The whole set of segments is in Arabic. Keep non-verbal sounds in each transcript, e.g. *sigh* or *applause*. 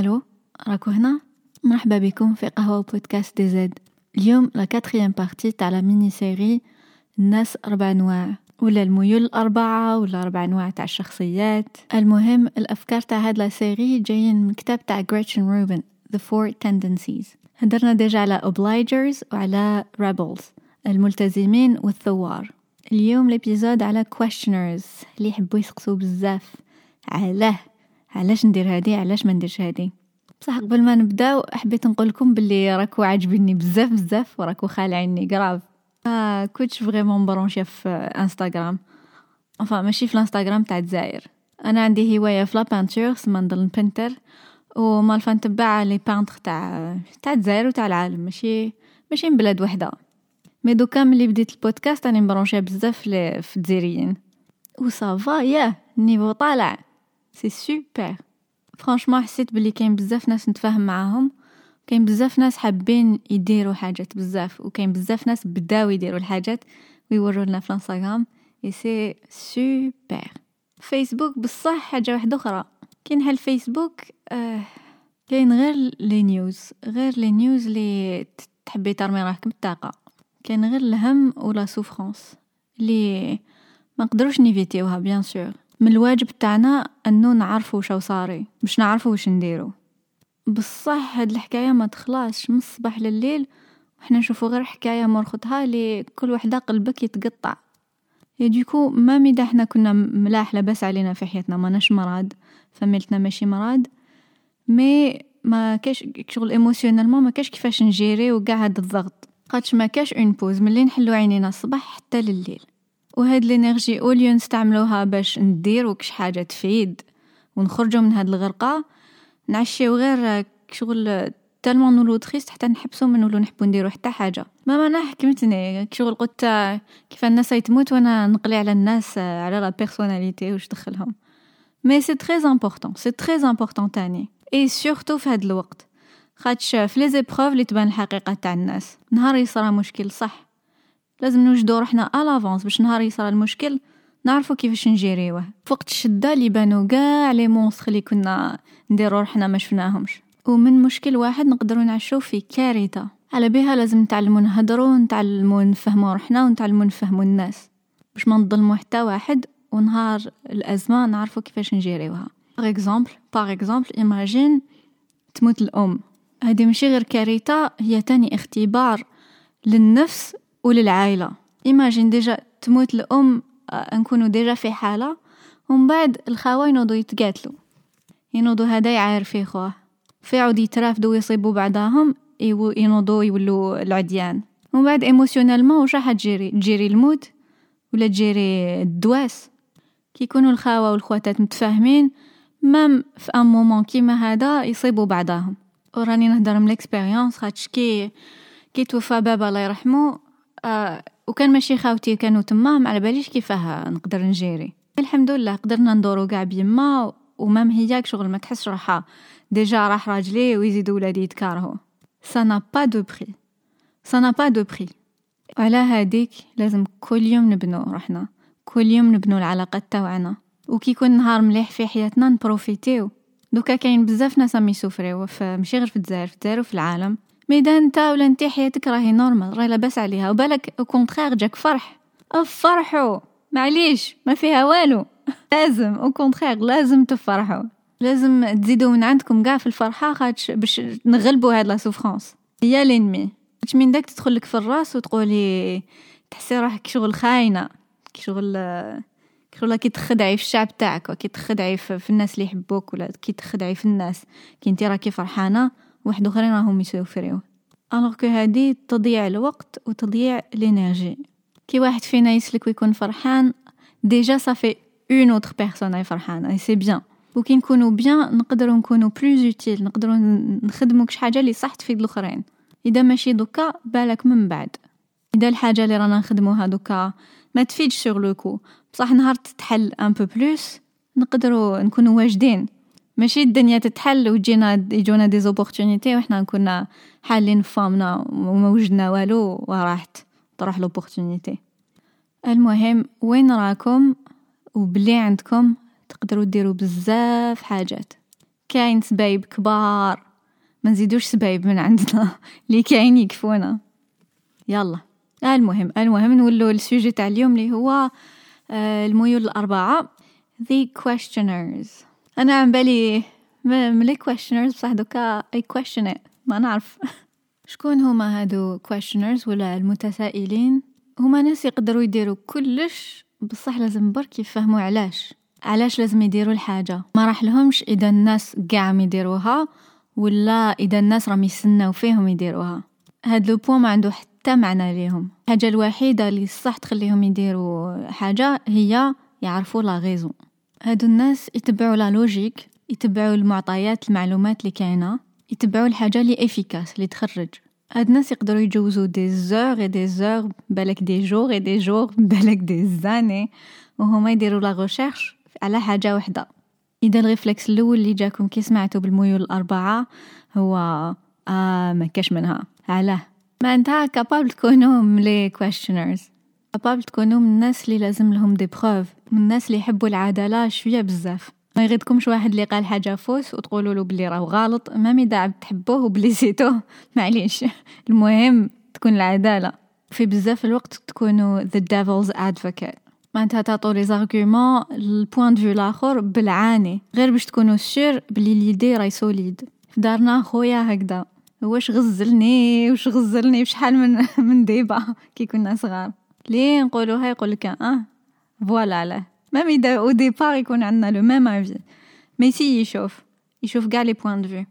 ألو راكو هنا مرحبا بكم في قهوة بودكاست دي زد اليوم la quatrième partie تاع la mini-série الناس أربع أنواع ولا الميول الأربعة ولا أربع أنواع تاع الشخصيات المهم الأفكار تاع هاد la série جايين من كتاب تاع جريتشن روبن The Four Tendencies. هدرنا déjà على Obligers وعلى Rebels الملتزمين والثوار اليوم ال épisode على questioners. اللي يحبوا يسقسوا بزاف علاه علاش ندير هادي؟ علاش ما نديرش هادي؟ بصح قبل ما نبداو حبيت نقول لكم باللي راكو عاجبيني بزاف بزاف وراكو خالعيني grave ما كنتش vraiment branchée في انستغرام enfin ماشي في الانستغرام تاع الجزائر. أنا عندي هواية في la peinture سما نضل نبنتر. ومالفا نتبع les peintres تاع تاع الجزائر وتاع العالم. ماشي ماشي من بلاد وحدة. mais دوكا ملي بديت البودكاست راني مبرونشيه بزاف في الجزائريين. و ça va ياه ال niveau طالع. c'est super franchement حسيت بلي كاين بزاف ناس نتفاهم معاهم. كاين بزاف ناس حابين يديروا حاجات بزاف وكاين بزاف ناس بداو يديروا الحاجات ويورونا في الانستغرام et c'est super فيسبوك بصح حاجة واحدة أخرى. كي نحل فيسبوك آه كاين غير les news. غير les news لي تحبي ترمي روحك بالطاقة. كاين غير الهم و la souffrance اللي ما نقدروش نيفيتيوها bien sûr من الواجب تاعنا انو نعرفو واش صاري باش نعرفو واش نديرو بصح هاد الحكاية ما تخلاصش من الصباح لليل وحنا نشوفو غير حكاية مرخطها لي كل وحده قلبك يتقطع. يا ديكو même إذا حنا كنا ملاح لاباس علينا في حياتنا ماناش مرض فميلتنا ماشي مرض mais ما كاش شغل émotionnellement ما كاش كيفاش نجيري وكاع هاد الضغط. خاطش ما كاش une pause ملي نحلو عينينا الصباح حتى لليل. وهاد ال énergie au lieu نستعملوها باش نديرو كش حاجة تفيد ونخرجو من هاد الغرقة. نعشيو غير شغل tellement نولو tristes حتى نحبسو من نولو نحبو نديرو حتى حاجة. même أنا حكمتني شغل قلت كيف الناس يتموت وأنا نقلي على الناس على la personnalité واش دخلهم. mais c'est très important c'est très important تاني. et surtout في هاد الوقت. خاطش في les épreuves اللي تبان الحقيقة تاع الناس. نهار يصرى مشكل صح. لازم نوجدو روحنا à l'avance باش نهار يصرى المشكل نعرفو كيفاش نجيريوه. فوقت الشدة اللي بانو قاع les monstres اللي كنا نديرو روحنا ما شفناهمش. ومن مشكل واحد نقدروا نعيشو في كارثة. على بها لازم نتعلمو نهضرو نتعلمو نفهمو روحنا ونتعلمو نفهمو الناس. باش ما نظلمو حتى واحد ونهار الأزمة نعرفو كيفاش نجيريوها. par exemple par exemple imagine تموت الأم. هذه ماشي غير كارثة هي تاني اختبار للنفس وللعائلة imagine déjà تموت الأم آه، نكونو déjà في حالة ومن بعد الخاوة ينوضو يتقاتلو. ينوضو هذا يعاير في خواه في عود يترافدو ويصيبو بعضاهم ينوضو يولو العديان. ومن بعد émotionnellement واش راح تجيري؟ تجيري الموت ولا تجيري الدواس كي يكونوا الخاوة والخواتات متفاهمين même في un moment كيما هذا يصيبوا بعضاهم وراني نهضر من ال expérience خاطش كي كي توفى بابا الله يرحمه وكان ماشي خاوتي كانوا تما ما على باليش كيفاه نقدر نجيري. الحمد لله قدرنا ندورو كاع بيما و même هياك شغل ما تحس روحها. déjà راح راجلي ويزيدوا ولادي يتكارهو. ça n'a pas de prix ça n'a pas de prix وعلى هاديك لازم كل يوم نبنو روحنا. كل يوم نبنو العلاقات تاوعنا. وكي يكون نهار مليح في حياتنا نبروفيتيو. دوكا كاين بزاف ناس عم يسوفريو ماشي غير في الجزائر في الجزائر وفي العالم. même إذا نتا ولا انتي حياتك راهي normal راهي لاباس عليها. وبالك au contraire جاك فرح. افرحوا! معليش ما فيها والو. *laughs* لازم au contraire لازم تفرحوا. لازم تزيدوا من عندكم كاع في الفرحة خاطش باش نغلبوا هاد la souffrance. هي l'ennemi من داك تدخل لك في الراس وتقولي تحسي روحك شغل خاينة. شغل شغل كي تخدعي في الشعب تاعك وكي تخدعي في الناس اللي يحبوك ولا كي تخدعي في الناس. كي انت راكي فرحانة واحد اخرين راهم يسوفريو. alors que هادي تضيع الوقت وتضيع الإنرجي. كي واحد فينا يسلك ويكون فرحان déjà ça fait une autre personne est فرحانة et c'est bien وكي نكونوا bien نقدروا نكونوا plus utiles نقدروا نخدموا كش حاجة اللي صح تفيد الآخرين. إذا ماشي دوكا بالك من بعد. إذا الحاجة اللي رانا نخدموها دوكا ما تفيدش sur le coup بصح نهار تتحل un peu plus نقدروا نكونوا واجدين. ماشي الدنيا تتحل وتجينا يجونا des opportunités وحنا كنا حالين فامنا وما وجدنا والو وراحت تروح l'opportunité. المهم وين راكم وبلي عندكم تقدروا ديروا بزاف حاجات. كاين سبايب كبار ما نزيدوش سبايب من عندنا *laughs* اللي كاين يكفونا. يلا. المهم المهم نولو ال sujet تاع اليوم اللي هو آه، الميول الأربعة the questioners. أنا عم بالي ملي questioners بصح دوكا question it ما نعرف. *laughs* شكون هما هادو questioners ولا المتسائلين؟ هما ناس يقدروا يديروا كلش بصح لازم برك يفهموا علاش. علاش لازم يديروا الحاجة؟ ما راح لهمش إذا الناس قاع يديروها ولا إذا الناس راهم يسناو فيهم يديروها. هاد le point ما عنده حتى معنى ليهم. الحاجة الوحيدة اللي صح تخليهم يديروا حاجة هي يعرفوا la raison هادو الناس يتبعوا la logique يتبعوا المعطيات المعلومات اللي كاينة يتبعوا الحاجة اللي efficace اللي تخرج. هاد الناس يقدروا يجوزوا des heures et des heures بالك des jours et des jours بالك des années وهما يديروا la recherche على حاجة وحدة. إذا ال réflexe الأول اللي جاكم كي سمعتوا بالميول الأربعة هو آه ما كاش منها. علاه. ما انت capable تكونوا م les questioners capable تكونوا من الناس اللي لازم لهم des preuves من الناس اللي يحبوا العدالة شوية بزاف. ما يغيدكمش واحد اللي قال حاجة fausse وتقولوا له بلي راه غلط même إذا تحبوه وبليسيتوه *laughs* معليش. المهم تكون العدالة. في بزاف الوقت تكونوا the devil's advocate. معناتها تعطوا les arguments ال point de vue الآخر بالعاني. غير باش تكونوا sûrs بلي l'idée راهي solide في دارنا خويا هكذا. واش غزلني؟ واش غزلني؟ بشحال من *laughs* من débats؟ كي كنا صغار. ليه نقولوها يقول لك آه voilà علاه même إذا au départ يكون عندنا le même avis mais c'est يشوف يشوف قاع les points de vue في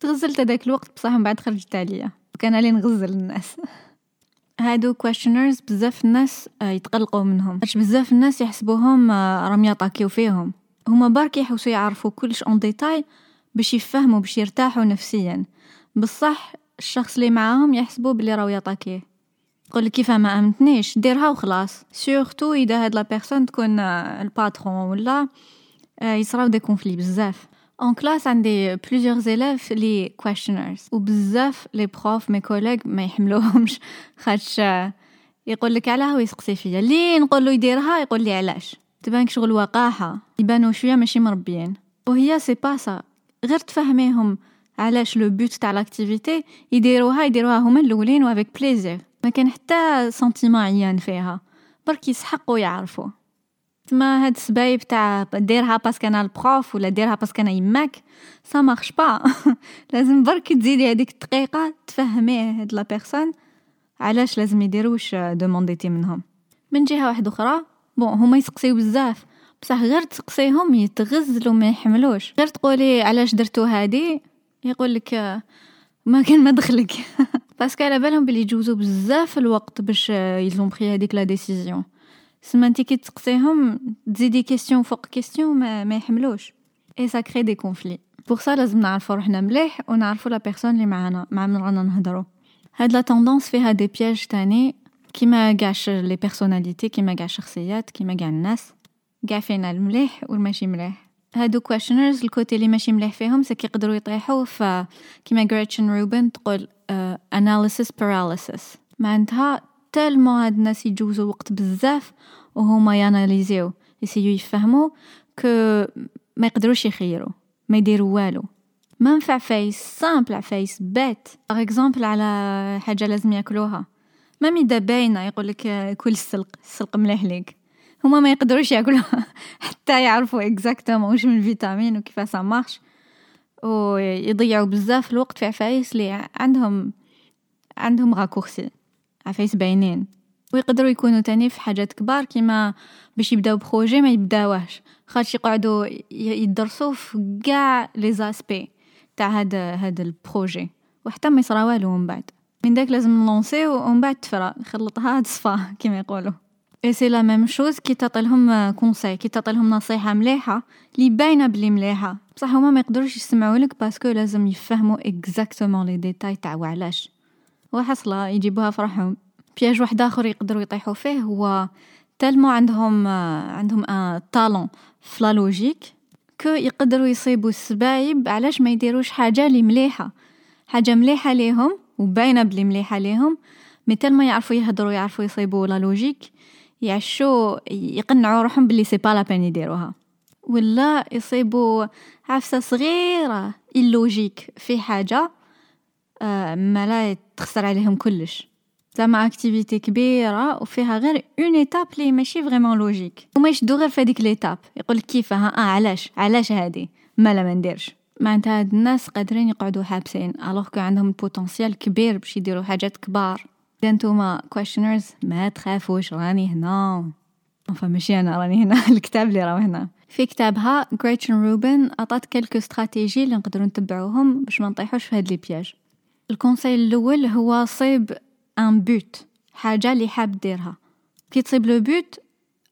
تغزلت هذاك الوقت بصح من بعد خرجت عليا. كان علي نغزل الناس. *laughs* هادو questioners بزاف الناس يتقلقوا منهم. باش بزاف الناس يحسبوهم راهم يطاكيو فيهم. هما برك يحوسوا يعرفوا كلش en détail باش يفهموا باش يرتاحوا نفسيا. بصح الشخص اللي معاهم يحسبوا بلي راهو يطاكيه تقول كيف ما أمنتنيش. ديرها وخلاص. surtout إذا هاد la personne تكون ال patron ولا يصراو des conflits بزاف. en classe عندي plusieurs élèves لي questioners وبزاف les profs mes collègues ما يحملوهمش. *laughs* خاطش يقول لك علاه ويسقسي فيا. لي نقول له يديرها؟ يقول لي علاش. تبانك شغل وقاحة. يبانو شوية ماشي مربيين. وهي c'est pas ça غير تفهميهم علاش le but تاع l'activité يديروها يديروها هما الأولين و avec plaisir ما كان حتى sentiment عيان فيها. برك يسحقوا يعرفوا تما هاد السبايب تاع ديرها parce que أنا ال prof ولا ديرها parce que أنا يماك ça marche pas لازم برك تزيدي هذيك الدقيقة تفهميه هاد la personne علاش لازم يدير وش دومونديتي منهم. من جهة واحدة أخرى bon هما يسقسيو بزاف. بصح غير تسقسيهم يتغزلوا ما يحملوش. غير تقولي علاش درتو هادي؟ يقول لك ما كان ما دخلك. *laughs* parce que على بالهم بلي يجوزو بزاف الوقت باش يلزم بخي هذيك la décision سما انت كي تسقسيهم تزيدي question فوق question ما, ما يحملوش et ça crée des conflits pour ça لازم نعرفو روحنا مليح ونعرفو la personne اللي معانا مع من رانا نهضرو هاد la tendance فيها des pièges تاني كيما قاعش les personnalités كيما قاع الشخصيات كيما قاع الناس قاع فينا المليح والماشي مليح هادو questioners ال côté اللي ماشي مليح فيهم c'est que يقدروا يطيحوا ف كيما غريتشن روبن تقول analysis paralysis معناتها tellement هاد الناس يجوزوا وقت بزاف وهما ياناليزيو يسيو يفهموا que ما يقدروش يخيروا ما يديروا والو. même عفايس simples عفايس bêtes par exemple على حاجة لازم ياكلوها. même إذا باينة يقول لك كل السلق السلق مليح ليك. هما ما يقدروش ياكلوها. *laughs* حتى يعرفوا exactement واش من الفيتامين وكيف ça marche ويضيعوا بزاف الوقت في عفايس اللي عندهم عندهم raccourcis عفايس باينين. ويقدروا يكونوا تاني في حاجات كبار كيما باش يبداو projet ما يبداوهش. خاطش يقعدوا يدرسوا في كاع les aspects تاع هاد هاد ال projet. وحتى ما يصرا والو من بعد. من داك لازم نلونسيو ومن بعد تفرا خلطها تصفى *laughs* كيما يقولوا. et c'est la même chose كي تعطيلهم conseil كي تعطيلهم نصيحة مليحة لي باينة بلي مليحة بصح هما ما يقدروش يسمعوا لك parce que لازم يفهموا exactement les détails تاع وعلاش وحصلة يجيبوها فرحهم piège واحد اخر يقدروا يطيحوا فيه هو tellement عندهم عندهم un talent في la logique que يقدروا يصيبوا السبايب علاش ما يديروش حاجة لي مليحه حاجة مليحه ليهم وباينه بلي مليحه ليهم mais tellement يعرفوا يهضروا يعرفوا يصيبوا la logique يعشو يقنعوا روحهم بلي c'est pas la peine يديروها. ولا يصيبوا عفسة صغيرة illogique في حاجة آه، ما لا تخسر عليهم كلش. زعما activité كبيرة وفيها غير une étape لي ماشي vraiment logique وما يشدو غير في هذيك l'étape يقول كيف؟ ها آه علاش؟ علاش هادي؟ ما لا ما نديرش. معناتها هاد الناس قادرين يقعدوا حابسين alors que عندهم ال potentiel كبير باش يديروا حاجات كبار. اذا نتوما questioners ما تخافوش راني هنا. ماشي أنا راني هنا. *laughs* الكتاب اللي راهو هنا. في كتابها غريتشن روبن عطات quelques stratégies اللي نقدروا نتبعوهم باش ما نطيحوش في هاد les pièges ال conseil الأول هو صيب un but حاجة اللي حاب ديرها. كي تصيب le but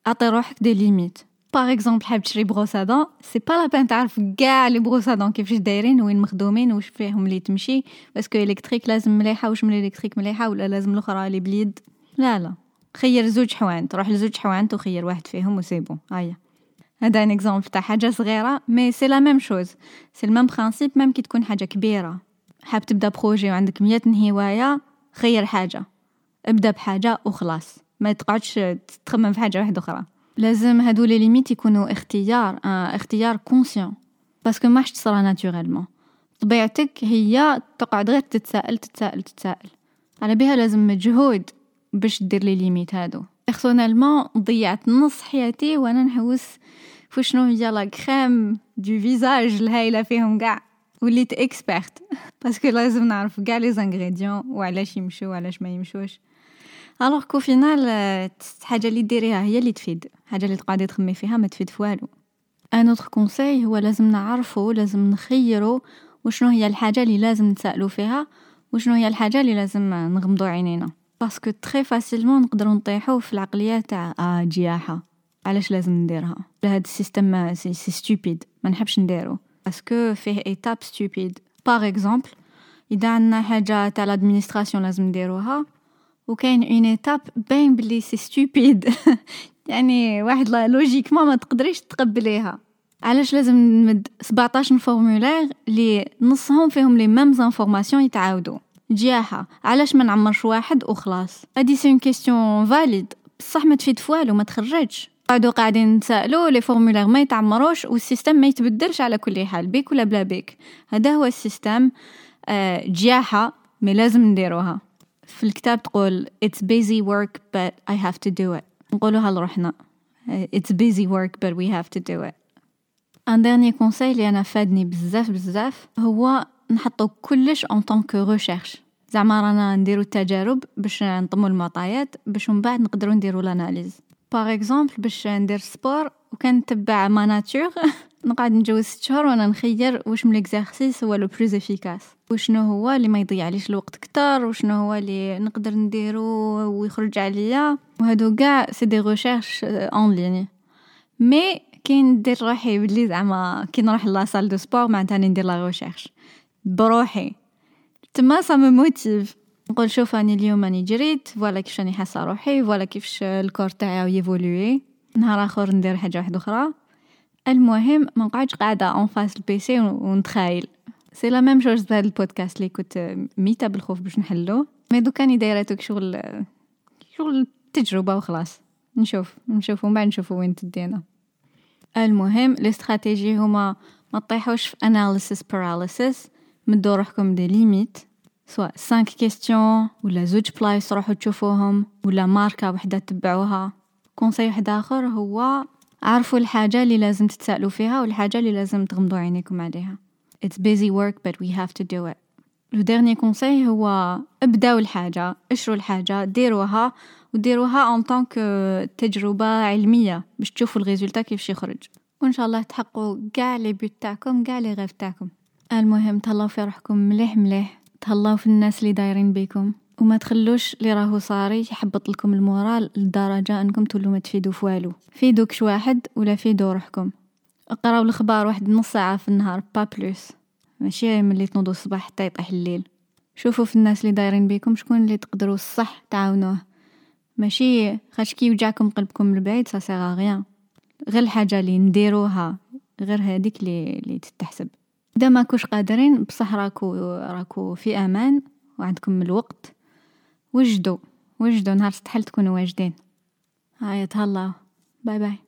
أعطي روحك des limites par exemple حاب تشري brosse à dents c'est pas la peine تعرف كاع les brosses à dents كيفاش دايرين وين مخدومين واش فيهم اللي تمشي باسكو الكتريك لازم مليحه واش من الكتريك مليحه ولا لازم الاخرى اللي بليد لا لا خير زوج حوانت روح لزوج حوانت وخير واحد فيهم وسيبو هيا هذا ان اكزومبل تاع حاجة صغيره مي سي لا ميم شوز سي الميم برانسيپ ميم كي تكون حاجة كبيره حاب تبدا بروجي وعندك مية هوايه خير حاجة ابدا بحاجه وخلاص ما تقعدش تخمم في حاجة واحدة أخرى لازم هادو لي ليميت يكونوا اختيار آه اختيار كونسيون parce que ماش تصرى naturellement طبيعتك هي تقعد غير تتسائل تتسائل تتسائل على بها لازم مجهود باش دير les limites هادو. personnellement ضيعت نص حياتي وأنا نحوس في شنو هي la crème de visage الهايله فيهم كاع. وليت expert parce que *laughs* لازم نعرف كاع les ingrédients وعلاش يمشوا وعلاش ما يمشوش. alors qu'au final حاجة اللي ديريها هي اللي تفيد حاجة اللي تقعدي تخمي فيها ما تفيد في والو un autre conseil هو لازم نعرفو لازم نخيرو وشنو هي الحاجة اللي لازم نتسالو فيها وشنو هي الحاجة اللي لازم نغمضو عينينا parce que très facilement نقدروا نطيحوا في العقليه تاع آه جياحه علاش لازم نديرها هاد ال système c'est, c'est stupide ما نحبش نديرو parce que فيه étape stupide par exemple اذا عندنا حاجة تاع l'administration لازم نديروها وكاين une étape باين بلي c'est stupide *laughs* يعني واحد logiquement ما تقدريش تقبليها. علاش لازم نمد 17 formulaires اللي نصهم فيهم les mêmes informations يتعاودوا. جياحة علاش ما نعمرش واحد وخلاص؟ هادي c'est une question valide بصح ما تفيد فوالو ما تخرجش. قعدوا قاعدين نتسائلوا les formulaires ما يتعمروش وال système ما يتبدلش على كل حال بيك ولا بلا بيك. هذا هو ال système آه جياحة mais لازم نديروها. في الكتاب تقول it's busy work but I have to do it. نقولوها لروحنا it's busy work but we have to do it. un dernier conseil اللي أنا فادني بزاف بزاف هو نحطو كلش en tant que recherche زعما رانا نديرو التجارب باش نطمو المعطيات باش من بعد نقدروا نديرو l'analyse par exemple باش ندير sport وكان نتبع ma nature نقعد نجوز ست شهور وأنا نخير واش من l'exercice هو le plus efficace وشنو هو اللي ما يضيعليش الوقت كتر؟ وشنو هو اللي نقدر نديرو ويخرج عليا؟ وهادو كاع c'est des recherches en ligne mais كي ندير روحي بلي زعما كي نروح la salle de sport معناتها ندير la recherche بروحي. تما ça me motive نقول شوف أني اليوم أني جريت voilà كيفاش راني حاسة روحي voilà كيفاش ال corps تاعي ي évolue. نهار آخر ندير حاجة واحدة أخرى. المهم ما نقعدش قاعدة en face ال PC ونتخايل c'est la même chose بهذا البودكاست اللي كنت ميتة بالخوف باش نحلو. mais دوكا أني دايرة توك شغل شغل تجربة وخلاص. نشوف نشوف ومن بعد نشوفو وين تدينا المهم الاستراتيجي هما ما تطيحوش في analysis paralysis. مدو روحكم des limites سواء 5 questions ولا زوج بلايص روحوا تشوفوهم ولا ماركة وحدة تبعوها. conseil واحد آخر هو عرفوا الحاجة اللي لازم تتسألوا فيها والحاجة اللي لازم تغمضوا عينيكم عليها. It's busy work but we have to do it. le dernier conseil هو ابداو الحاجة اشروا الحاجة ديروها وديروها en tant que تجربة علمية باش تشوفوا ال résultat كيفاش يخرج. وإن شاء الله تحققوا كاع les buts تاعكم كاع les rêves تاعكم المهم تهلاو في روحكم مليح مليح. تهلاو في الناس اللي دايرين بيكم. وما تخلوش اللي راهو صاري يحبط لكم ال moral لدرجة أنكم تولوا ما تفيدوا في والو. فيدوك واحد ولا فيدو روحكم. اقراو الأخبار واحد نص ساعة في النهار pas plus. ماشي ملي تنوضوا الصباح حتى يطيح الليل. شوفوا في الناس اللي دايرين بيكم شكون اللي تقدروا الصح تعاونوه. ماشي خاش كي يوجعكم قلبكم البعيد sert à rien غير الحاجة اللي نديروها غير هذيك اللي اللي تتحسب. إذا ما كوش قادرين بصح راكو راكو في أمان وعندكم الوقت. وجدوا وجدوا نهار استحل تكونوا واجدين. هاي تهلاو bye bye.